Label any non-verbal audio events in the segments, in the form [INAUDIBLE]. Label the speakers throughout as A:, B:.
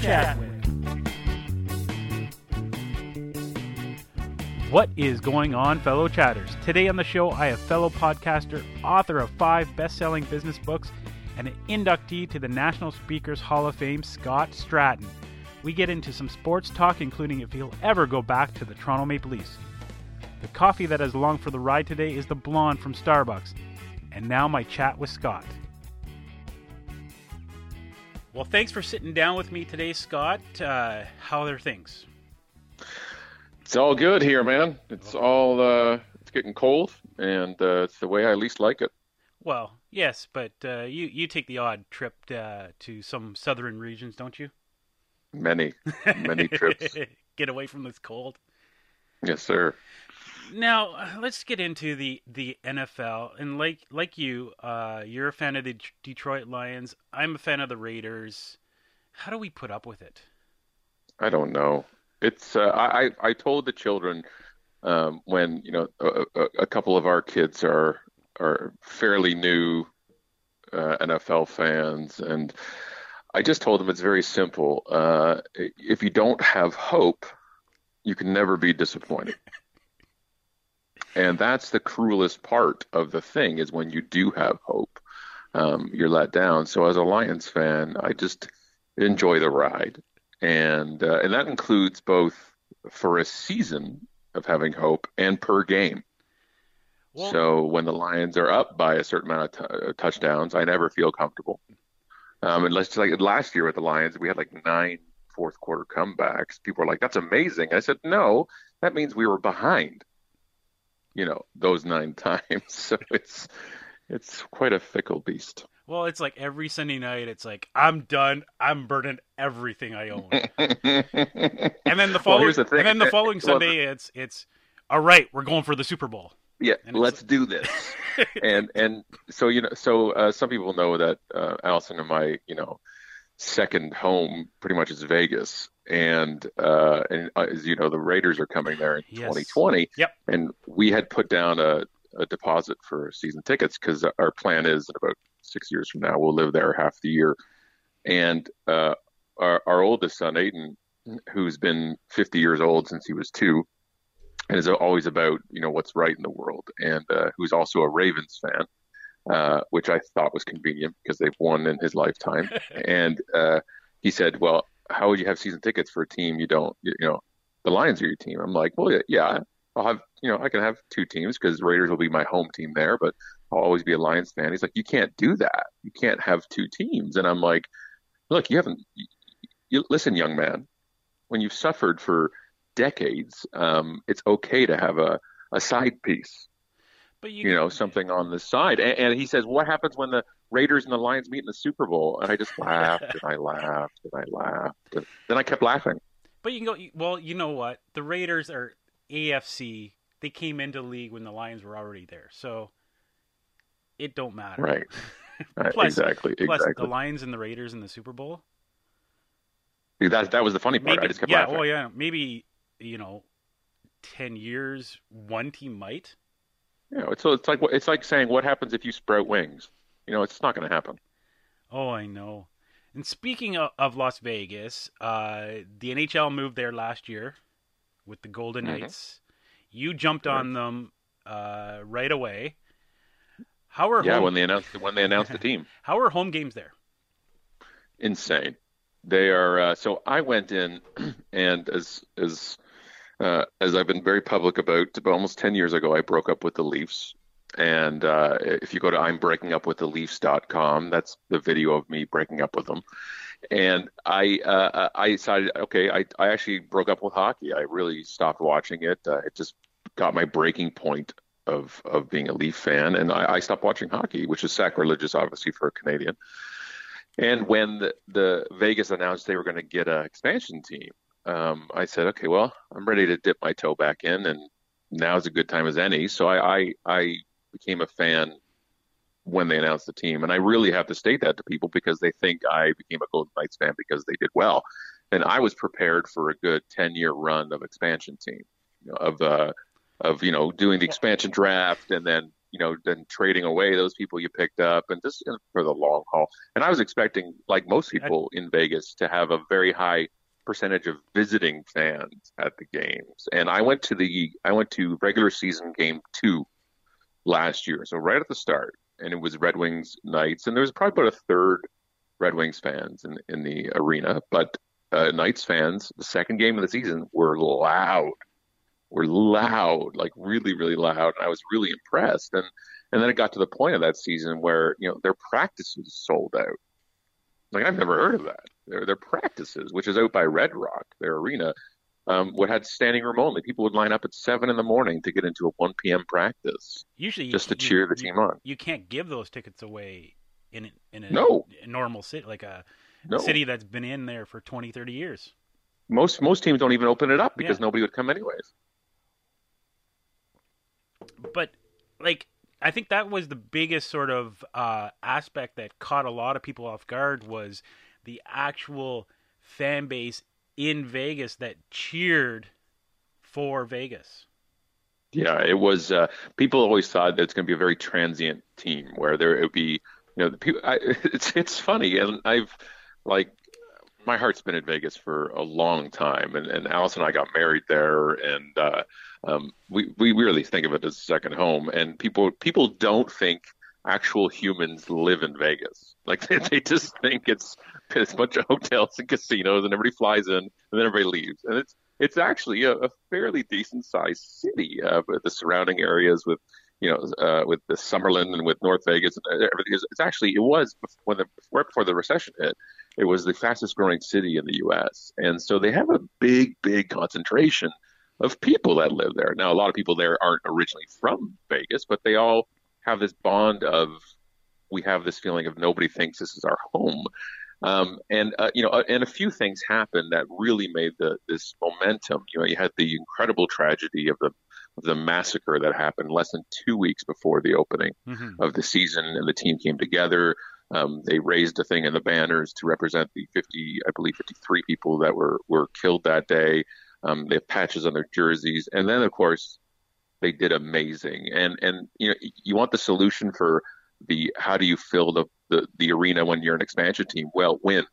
A: Chatwick. What is going on, fellow chatters? Today on the show, I have fellow podcaster, author of five best selling business books, and an inductee to the National Speakers Hall of Fame, Scott Stratten. We get into some sports talk, including if he'll ever go back to the Toronto Maple Leafs. The coffee that is along for the ride today is the blonde from Starbucks. And now my chat with Scott. Well, thanks for sitting down with me today, Scott. Uh, how are things?
B: It's all good here, man. It's all uh, it's getting cold, and uh, it's the way I least like it.
A: Well, yes, but uh, you you take the odd trip uh, to some southern regions, don't you?
B: Many, many [LAUGHS] trips.
A: Get away from this cold.
B: Yes, sir.
A: Now let's get into the the NFL, and like like you, uh, you're a fan of the Detroit Lions. I'm a fan of the Raiders. How do we put up with it?
B: I don't know. It's uh, I I told the children um, when you know a, a, a couple of our kids are are fairly new uh, NFL fans, and I just told them it's very simple. Uh, if you don't have hope, you can never be disappointed. [LAUGHS] and that's the cruelest part of the thing is when you do have hope, um, you're let down. So as a Lions fan, I just enjoy the ride, and uh, and that includes both for a season of having hope and per game.
A: Well-
B: so when the Lions are up by a certain amount of t- uh, touchdowns, I never feel comfortable. Um, and let's like last year with the Lions, we had like nine fourth quarter comebacks. People were like, "That's amazing." I said, "No, that means we were behind." You know, those nine [LAUGHS] times. So it's it's quite a fickle beast.
A: Well, it's like every Sunday night. It's like I'm done. I'm burning everything I own. [LAUGHS] And then the following, [LAUGHS]
B: here's the
A: and then the following
B: Well,
A: Sunday, it's it's all right. We're going for the Super Bowl.
B: yeah,
A: And
B: let's do this. and and so you know, so uh, some people know that uh, Allison and my you know second home pretty much is Vegas, and uh, and uh, as you know, the Raiders are coming there in
A: Yes.
B: 2020.
A: Yep.
B: And we had put down a, a deposit for season tickets because our plan is in about six years from now we'll live there half the year, and uh, our our oldest son Aiden, who's been 50 years old since he was two and is always about you know what's right in the world, and uh, who's also a Ravens fan, uh, which I thought was convenient because they've won in his lifetime. [LAUGHS] and uh, he said, "Well, how would you have season tickets for a team you don't? You know, the Lions are your team." I'm like, "Well, yeah, yeah I'll have you know I can have two teams because Raiders will be my home team there, but I'll always be a Lions fan." He's like, "You can't do that. You can't have two teams." And I'm like, "Look, you haven't. You, you, listen, young man, when you've suffered for." decades, um, it's okay to have a, a side piece,
A: But you,
B: you know, something on the side. And, and he says, what happens when the Raiders and the Lions meet in the Super Bowl? And I just laughed and I laughed and I laughed. And then I kept laughing.
A: But you can go. Well, you know what? The Raiders are AFC. They came into league when the Lions were already there, so it don't matter.
B: Right. [LAUGHS] Right,
A: Plus-
B: exactly.
A: Plus,
B: exactly.
A: the Lions and the Raiders in the Super Bowl.
B: that, that was the funny part.
A: Maybe,
B: I just kept
A: yeah.
B: laughing.
A: Oh, yeah. Maybe you know, ten years, one team might.
B: You know, it's, so it's like it's like saying, what happens if you sprout wings? You know, it's not going to happen.
A: Oh, I know. And speaking of, of Las Vegas, uh, the NHL moved there last year with the Golden
B: Mhm.
A: Knights. You jumped on them uh, right away. How are
B: Yeah,
A: home,
B: when they announced when they announced the [LAUGHS] team.
A: how are home games there?
B: insane. They are. Uh, so I went in, [CLEARS THROAT] and as as uh, as I've been very public about, almost ten years ago, I broke up with the Leafs. And uh, if you go to I'mBreakingUpWithTheLeafs.com, that's the video of me breaking up with them. And I uh, I decided, okay, I I actually broke up with hockey. I really stopped watching it. Uh, it just got my breaking point of of being a Leaf fan, and I, I stopped watching hockey, which is sacrilegious, obviously, for a Canadian. And when the, the Vegas announced they were going to get an expansion team, um, I said, okay, well, I'm ready to dip my toe back in, and now's a good time as any. So I, I, I became a fan when they announced the team, and I really have to state that to people because they think I became a Golden Knights fan because they did well, and I was prepared for a good 10 year run of expansion team, you know, of uh, of you know doing the expansion draft and then you know, then trading away those people you picked up and just you know, for the long haul. And I was expecting, like most people in Vegas, to have a very high percentage of visiting fans at the games. And I went to the I went to regular season game two last year, so right at the start, and it was Red Wings Knights, and there was probably about a third Red Wings fans in in the arena, but uh, Knights fans, the second game of the season, were loud were loud, like really, really loud. And I was really impressed. And and then it got to the point of that season where you know their practices sold out. Like I've never heard of that. Their their practices, which is out by Red Rock, their arena, um, would had standing room only. People would line up at seven in the morning to get into a one p.m. practice.
A: Usually,
B: just
A: you,
B: to cheer
A: you,
B: the team on.
A: You can't give those tickets away in in a,
B: no.
A: normal city like a
B: no.
A: city that's been in there for 20, 30 years.
B: Most most teams don't even open it up because
A: Yeah.
B: nobody would come anyways.
A: but like I think that was the biggest sort of uh, aspect that caught a lot of people off guard was the actual fan base in Vegas that cheered for Vegas.
B: Yeah, it was. Uh, people always thought that it's going to be a very transient team where there it would be, you know, the people. I, [LAUGHS] it's it's funny, and I've like my heart's been in Vegas for a long time, and and Alice and I got married there, and uh, um, we we really think of it as a second home. And people people don't think actual humans live in Vegas. Like they, they just think it's it's a bunch of hotels and casinos, and everybody flies in, and then everybody leaves, and it's it's actually a, a fairly decent sized city uh, with the surrounding areas with you know uh, with the Summerlin and with North Vegas and everything. It's, it's actually it was when the right before the recession hit, it was the fastest growing city in the U.S. and so they have a big big concentration of people that live there. Now a lot of people there aren't originally from Vegas, but they all have this bond of we have this feeling of nobody thinks this is our home. Um, and uh, you know, uh, and a few things happened that really made the this momentum. You know, you had the incredible tragedy of the of the massacre that happened less than two weeks before the opening
A: Mm-hmm.
B: of the season, and the team came together. Um, they raised a thing in the banners to represent the 50, I believe, 53 people that were were killed that day. Um, they have patches on their jerseys, and then of course they did amazing. And and you know, you want the solution for the how do you fill the the, the arena when you're an expansion team? Well, win.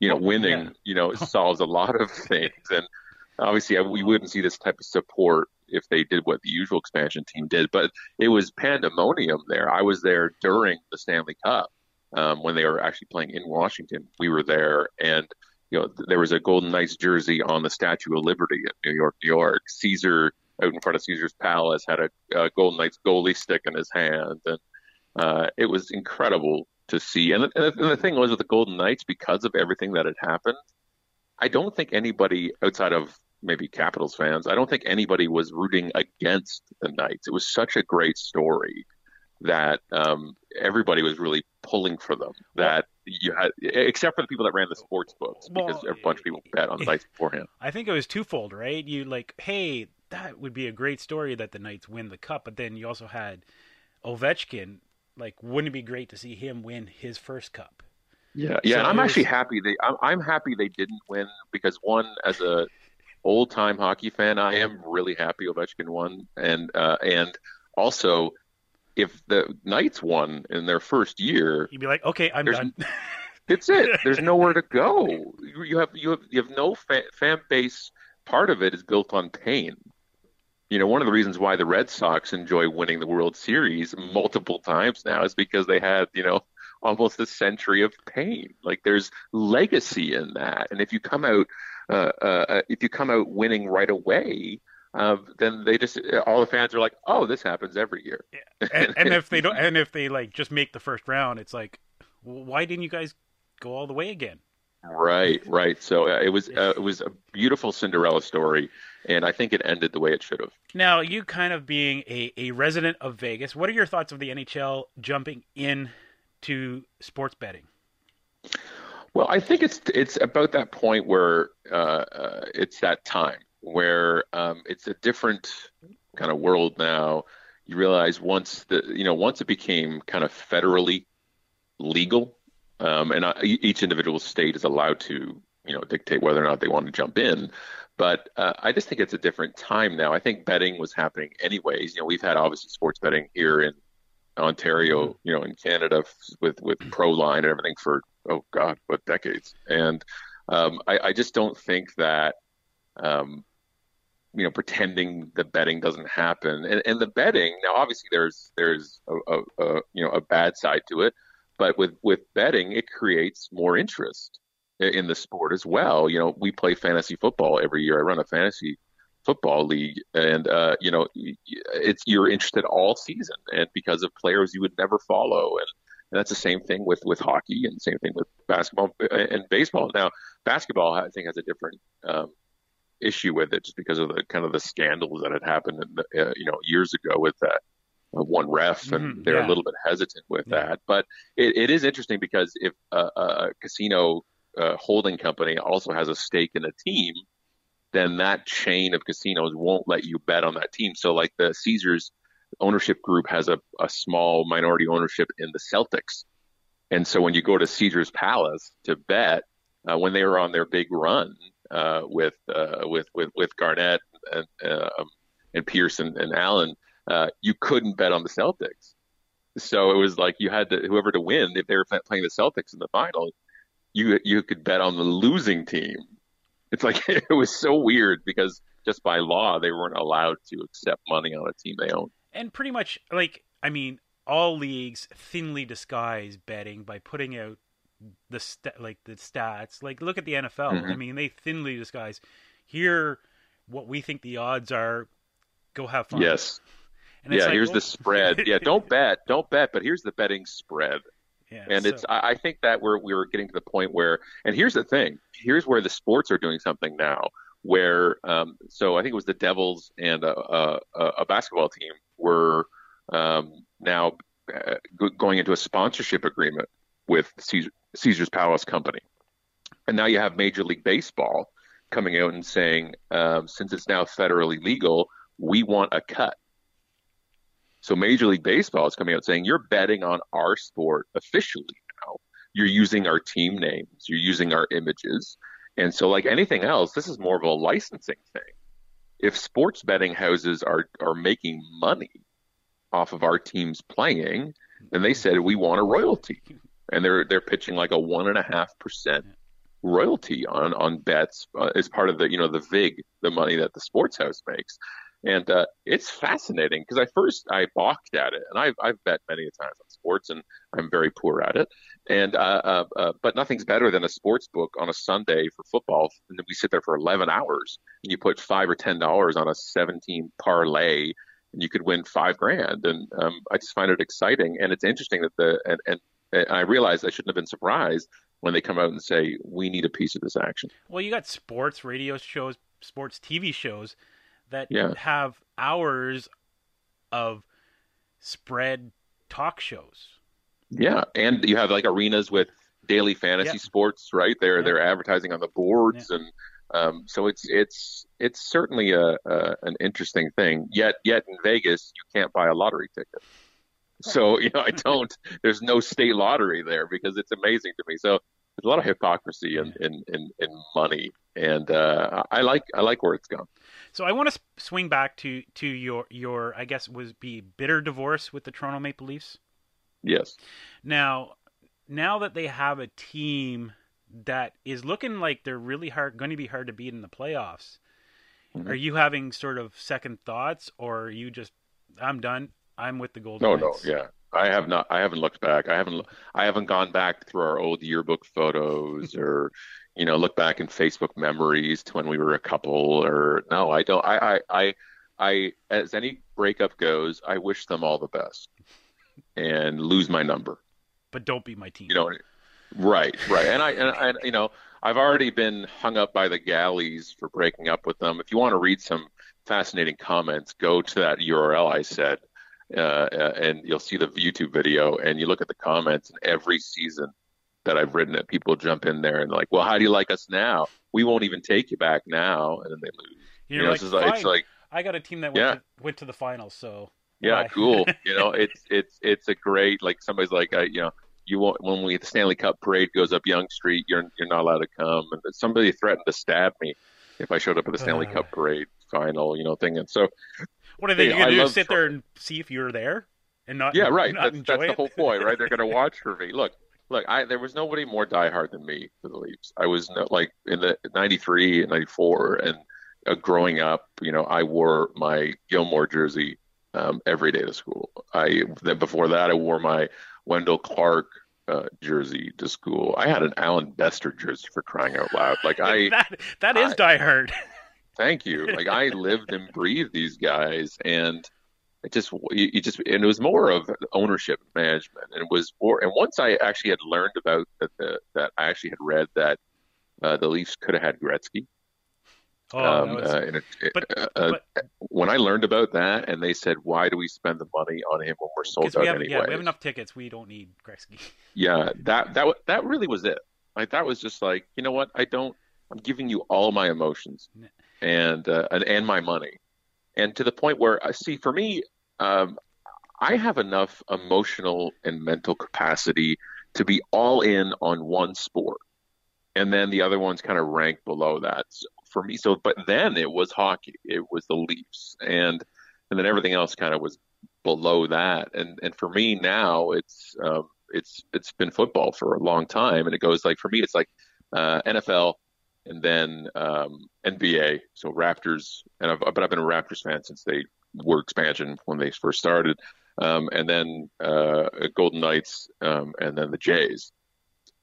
B: You know, winning,
A: Yeah.
B: you know, [LAUGHS] solves a lot of things. And obviously, I- we wouldn't see this type of support if they did what the usual expansion team did. But it was pandemonium there. I was there during the Stanley Cup um, when they were actually playing in Washington. We were there, and you know, there was a Golden Knights jersey on the Statue of Liberty in New York, New York. Caesar out in front of Caesar's Palace had a, a Golden Knights goalie stick in his hand, and uh, it was incredible to see. And, the- and the- and the thing was with the Golden Knights, because of everything that had happened, I don't think anybody outside of maybe Capitals fans, I don't think anybody was rooting against the Knights. It was such a great story that um, everybody was really pulling for them. That you had, except for the people that ran the sports books, because
A: Well,
B: a bunch of people bet on the Knights beforehand. [LAUGHS]
A: I think it was twofold, right? You like, hey, that would be a great story that the Knights win the cup, but then you also had Ovechkin. Like, wouldn't it be great to see him win his first cup?
B: Yeah, yeah.
A: So
B: I'm
A: was-
B: actually happy they. I'm, I'm happy they didn't win because one, as a old time hockey fan, I am really happy Ovechkin won, and uh, and also if the Knights won in their first year,
A: You'd be like, okay, I'm done.
B: it's it. There's nowhere to go. You you have you have you have no fan, fan base. Part of it is built on pain. You know, one of the reasons why the Red Sox enjoy winning the World Series multiple times now is because they had, you know, almost a century of pain. Like there's legacy in that, and if you come out, uh, uh, if you come out winning right away, uh, then they just all the fans are like, oh, this happens every year.
A: and, and if they don't, [LAUGHS] and if they like just make the first round, it's like, why didn't you guys go all the way again?
B: Right, right. So uh, it was uh, it was a beautiful Cinderella story, and I think it ended the way it should have.
A: Now, you kind of being a, a resident of Vegas, what are your thoughts of the NHL jumping in to sports betting?
B: Well, I think it's it's about that point where uh, uh, it's that time where um, it's a different kind of world now. You realize once the you know once it became kind of federally legal, um, and uh, e- each individual state is allowed to you know dictate whether or not they want to jump in. But uh, I just think it's a different time now. I think betting was happening anyways. You know, we've had obviously sports betting here in Ontario, mm-hmm. you know, in Canada with with Proline and everything for oh god, what decades. And um, I, I just don't think that um, you know pretending the betting doesn't happen and, and the betting now obviously there's there's a, a, a, you know a bad side to it but with with betting it creates more interest in the sport as well you know we play fantasy football every year i run a fantasy football league and uh, you know it's you're interested all season and because of players you would never follow and, and that's the same thing with with hockey and same thing with basketball and baseball now basketball i think has a different um, issue with it just because of the kind of the scandals that had happened, in the, uh, you know, years ago with that uh, one ref, and mm-hmm, they're yeah. a little bit hesitant with yeah. that. But it, it is interesting because if a, a casino uh, holding company also has a stake in a team, then that chain of casinos won't let you bet on that team. So, like the Caesars ownership group has a, a small minority ownership in the Celtics. And so when you go to Caesars Palace to bet, uh, when they were on their big run, uh, with uh, with with with Garnett and um, and Pierce and, and Allen, uh, you couldn't bet on the Celtics. So it was like you had to whoever to win if they were playing the Celtics in the final, you you could bet on the losing team. It's like [LAUGHS] it was so weird because just by law they weren't allowed to accept money on a team they own.
A: And pretty much like I mean all leagues thinly disguise betting by putting out the st- like the stats. Like look at the NFL. Mm-hmm. I mean, they thinly disguise. Here, what we think the odds are. Go have fun.
B: Yes. yeah. Like, here's the spread. Yeah. [LAUGHS] Don't bet. Don't bet. But here's the betting spread. Yeah, and so. it's I think that we're we were getting to the point where and here's the thing here's where the sports are doing something now where um, so I think it was the Devils and a, a, a basketball team were um, now uh, going into a sponsorship agreement with Caesar, Caesar's Palace Company. And now you have Major League Baseball coming out and saying, um, since it's now federally legal, we want a cut. So Major League Baseball is coming out saying, you're betting on our sport officially now. You're using our team names, you're using our images. And so, like anything else, this is more of a licensing thing. If sports betting houses are, are making money off of our teams playing, then they said, we want a royalty and they're they're pitching like a one and a half percent royalty on on bets uh, as part of the you know the vig the money that the sports house makes and uh, it's fascinating because I first I balked at it, and I've I've bet many times on sports, and I'm very poor at it. And uh, uh, uh, but nothing's better than a sports book on a Sunday for football, and then we sit there for 11 hours, and you put five or ten dollars on a 17 parlay, and you could win five grand. And um, I just find it exciting, and it's interesting that the and, and and I realized I shouldn't have been surprised when they come out and say we need a piece of this action.
A: Well, you got sports radio shows, sports TV shows that yeah. have hours of spread talk shows.
B: Yeah, and you have like arenas with daily fantasy yeah. sports, right? They're yeah. they're advertising on the boards, and um, so it's it's it's certainly a, a an interesting thing. Yet yet in Vegas, you can't buy a lottery ticket. So, you know, I [LAUGHS] don't, there's no state lottery there because it's amazing to me. So there's a lot of hypocrisy in, in, in, in money. And uh, I like I like where it's gone.
A: So I want to swing back to, to your your I guess was be bitter divorce with the Toronto Maple Leafs.
B: Yes.
A: Now, now that they have a team that is looking like they're really hard going to be hard to beat in the playoffs, mm-hmm. are you having sort of second thoughts, or are you just I'm done? I'm with the Golden.
B: No,
A: Knights.
B: no, yeah. I have not. I haven't looked back. I haven't. I haven't gone back through our old yearbook photos [LAUGHS] or, you know, look back in Facebook memories to when we were a couple. Or no, I don't. I, I, I, I as any breakup goes, I wish them all the best and lose my number.
A: But don't be my team.
B: You know, right, right. And I, and I, you know, I've already been hung up by the galleys for breaking up with them. If you want to read some fascinating comments, go to that URL I said uh, uh, and you'll see the YouTube video, and you look at the comments, and every season that I've written it, people jump in there and like, "Well, how do you like us now? We won't even take you back now," and then they lose.
A: You're you know, like, it's, like, it's like I got a team that went, yeah. to, went to the finals, so
B: yeah, cool. [LAUGHS] you know, it's it's it's a great like somebody's like, uh, you know, you won't when we the Stanley Cup parade goes up Yonge Street, you're you're not allowed to come. And somebody threatened to stab me if I showed up at the Stanley
A: Uh.
B: Cup parade final, you know, thing. And so
A: What are they
B: Hey,
A: going to do? Sit there and see if you're there and not
B: yeah, right.
A: not
B: That's,
A: enjoy
B: that's the whole point, right? They're going [LAUGHS] to watch for me. Look, look. I there was nobody more diehard than me for the Leafs. I was no, like in the '93 and '94, and uh, growing up, you know, I wore my Gilmour jersey um, every day to school. I then before that, I wore my Wendell Clark uh, jersey to school. I had an Allan Bester jersey for crying out loud. Like [LAUGHS] I,
A: that that is
B: I-
A: Die Hard. [LAUGHS]
B: Thank you. Like I lived and breathed these guys, and it just you, just and it was more of ownership management, and it was more. And once I actually had learned about that, the, that I actually had read that uh, the Leafs could have had Gretzky.
A: Oh,
B: um,
A: was,
B: uh, it,
A: but-
B: uh, uh, when I learned about that, and they said, "Why do we spend the money on him when we're sold
A: because
B: out
A: have
B: anyway?"
A: yeah we have enough tickets. We don't need Gretzky. [LAUGHS]
B: Yeah, that that that really was it. Like that was just like, you know what? I don't. I'm giving you all my emotions and uh, and, and my money, and to the point where I see for me, um, I have enough emotional and mental capacity to be all in on one sport, and then the other ones kind of rank below that so for me. So, but then it was hockey. It was the Leafs, and and then everything else kind of was below that. And and for me now, it's um, it's it's been football for a long time, and it goes like for me, it's like uh, NFL, and then um, NBA. So Raptors, and I've, but I've been a Raptors fan since they were expansion when they first started, um, and then uh, Golden Knights, um, and then the Jays.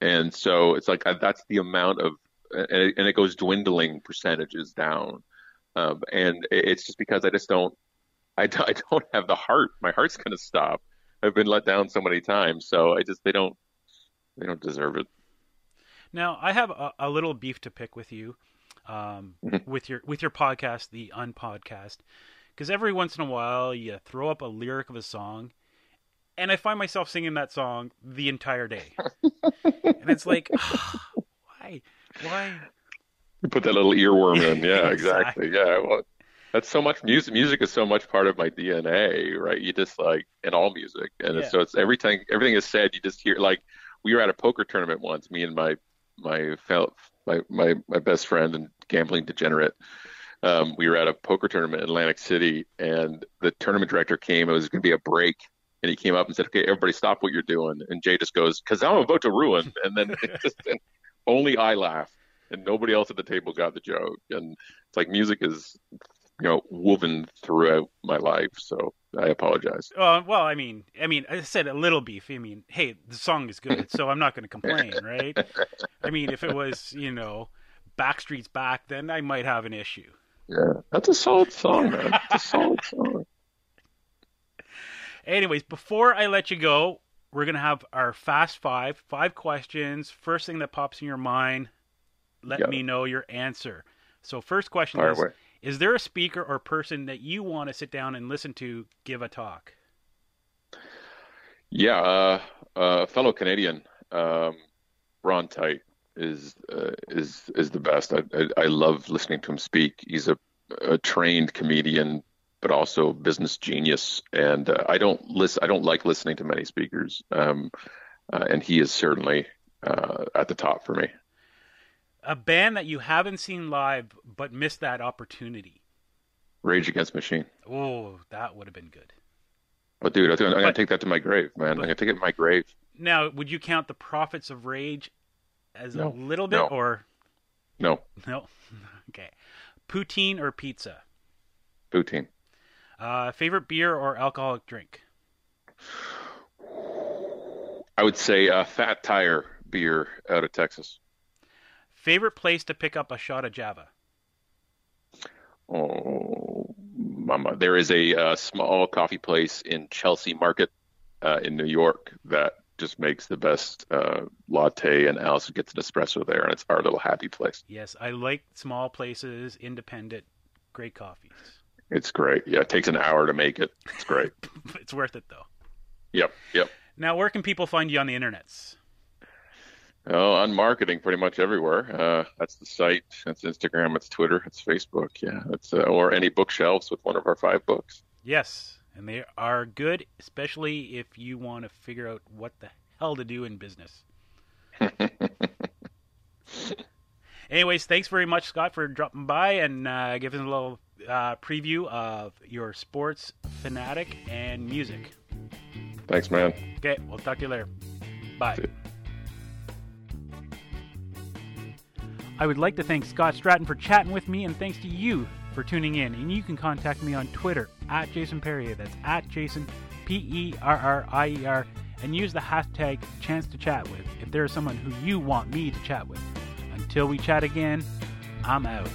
B: And so it's like uh, that's the amount of, and it, and it goes dwindling percentages down. Um, and it's just because I just don't, I, [LAUGHS] I don't have the heart. My heart's to stop. I've been let down so many times. So I just, they don't, they don't deserve it.
A: Now I have a, a little beef to pick with you, um,
B: Mhm.
A: with your with your podcast, the Unpodcast, because every once in a while you throw up a lyric of a song, and I find myself singing that song the entire day, and it's like, [LAUGHS] why, why?
B: You put that little earworm in. [LAUGHS] Yeah,
A: Exactly.
B: exactly. Yeah. Well, that's so much music. Music is so much part of my DNA, right? You just like in all music, and
A: Yeah.
B: it's, so it's everything. Everything is said. You just hear like we were at a poker tournament once. Me and my my my my my best friend and gambling degenerate. Um, we were at a poker tournament in Atlantic City, and the tournament director came. It was going to be a break, and he came up and said, "Okay, everybody, stop what you're doing." And Jay just goes, "Cause I'm about to ruin." And then [LAUGHS] just and only I laugh, and nobody else at the table got the joke. And it's like music is, you know, woven throughout my life. So I apologize.
A: Uh, well, I mean, I mean, I said a little beef. I mean, hey, the song is good, so I'm not going to complain, [LAUGHS] right? I mean, if it was, you know, Backstreet's Back, then I might have an issue.
B: Yeah, that's a solid song, man. It's a solid [LAUGHS] song.
A: Anyways, before I let you go, we're gonna have our fast five, five questions. First thing that pops in your mind, let me know your answer. So, first question
B: Fire
A: is:
B: away.
A: Is there a speaker or person that you want to sit down and listen to give a talk?
B: Yeah, uh, uh, fellow Canadian, um, Ron Tite is uh, is is the best. I, I I love listening to him speak. He's a, a trained comedian, but also business genius. And uh, I don't listen. I don't like listening to many speakers. Um, uh, and he is certainly uh, at the top for me.
A: A band that you haven't seen live but missed that opportunity.
B: Rage Against Machine.
A: Oh, that would have been good.
B: But dude, I think I'm gonna take that to my grave, man. I'm gonna take it to my grave.
A: Now, would you count the Prophets of Rage as
B: No.
A: a little bit,
B: No.
A: or
B: No, [LAUGHS]
A: no? okay, poutine or pizza?
B: poutine.
A: Uh, favorite beer or alcoholic drink?
B: I would say uh, Fat Tire beer out of Texas.
A: Favorite place to pick up a shot of Java?
B: Oh, mama. There is a uh, small coffee place in Chelsea Market uh, in New York that just makes the best uh, latte, and Alice gets an espresso there, and it's our little happy place.
A: Yes, I like small places, independent, great coffees.
B: It's great. Yeah, it takes an hour to make it. It's great. [LAUGHS]
A: it's worth it though.
B: yep, yep.
A: Now, where can people find you on the internets?
B: Oh, UnMarketing pretty much everywhere. Uh, that's the site. That's Instagram. It's Twitter. It's Facebook. Yeah, it's uh, or any bookshelves with one of our five books.
A: Yes, and they are good, especially if you want to figure out what the hell to do in business. [LAUGHS] Anyways, thanks very much, Scott, for dropping by and uh, giving a little uh, preview of your sports fanatic and music.
B: Thanks, man.
A: Okay, we'll talk to you later. Bye. I would like to thank Scott Stratten for chatting with me, and thanks to you for tuning in. And you can contact me on Twitter at Jason Perrier. That's at Jason P E R R I E R, and use the hashtag Chance to Chat with if there is someone who you want me to chat with. Until we chat again, I'm out.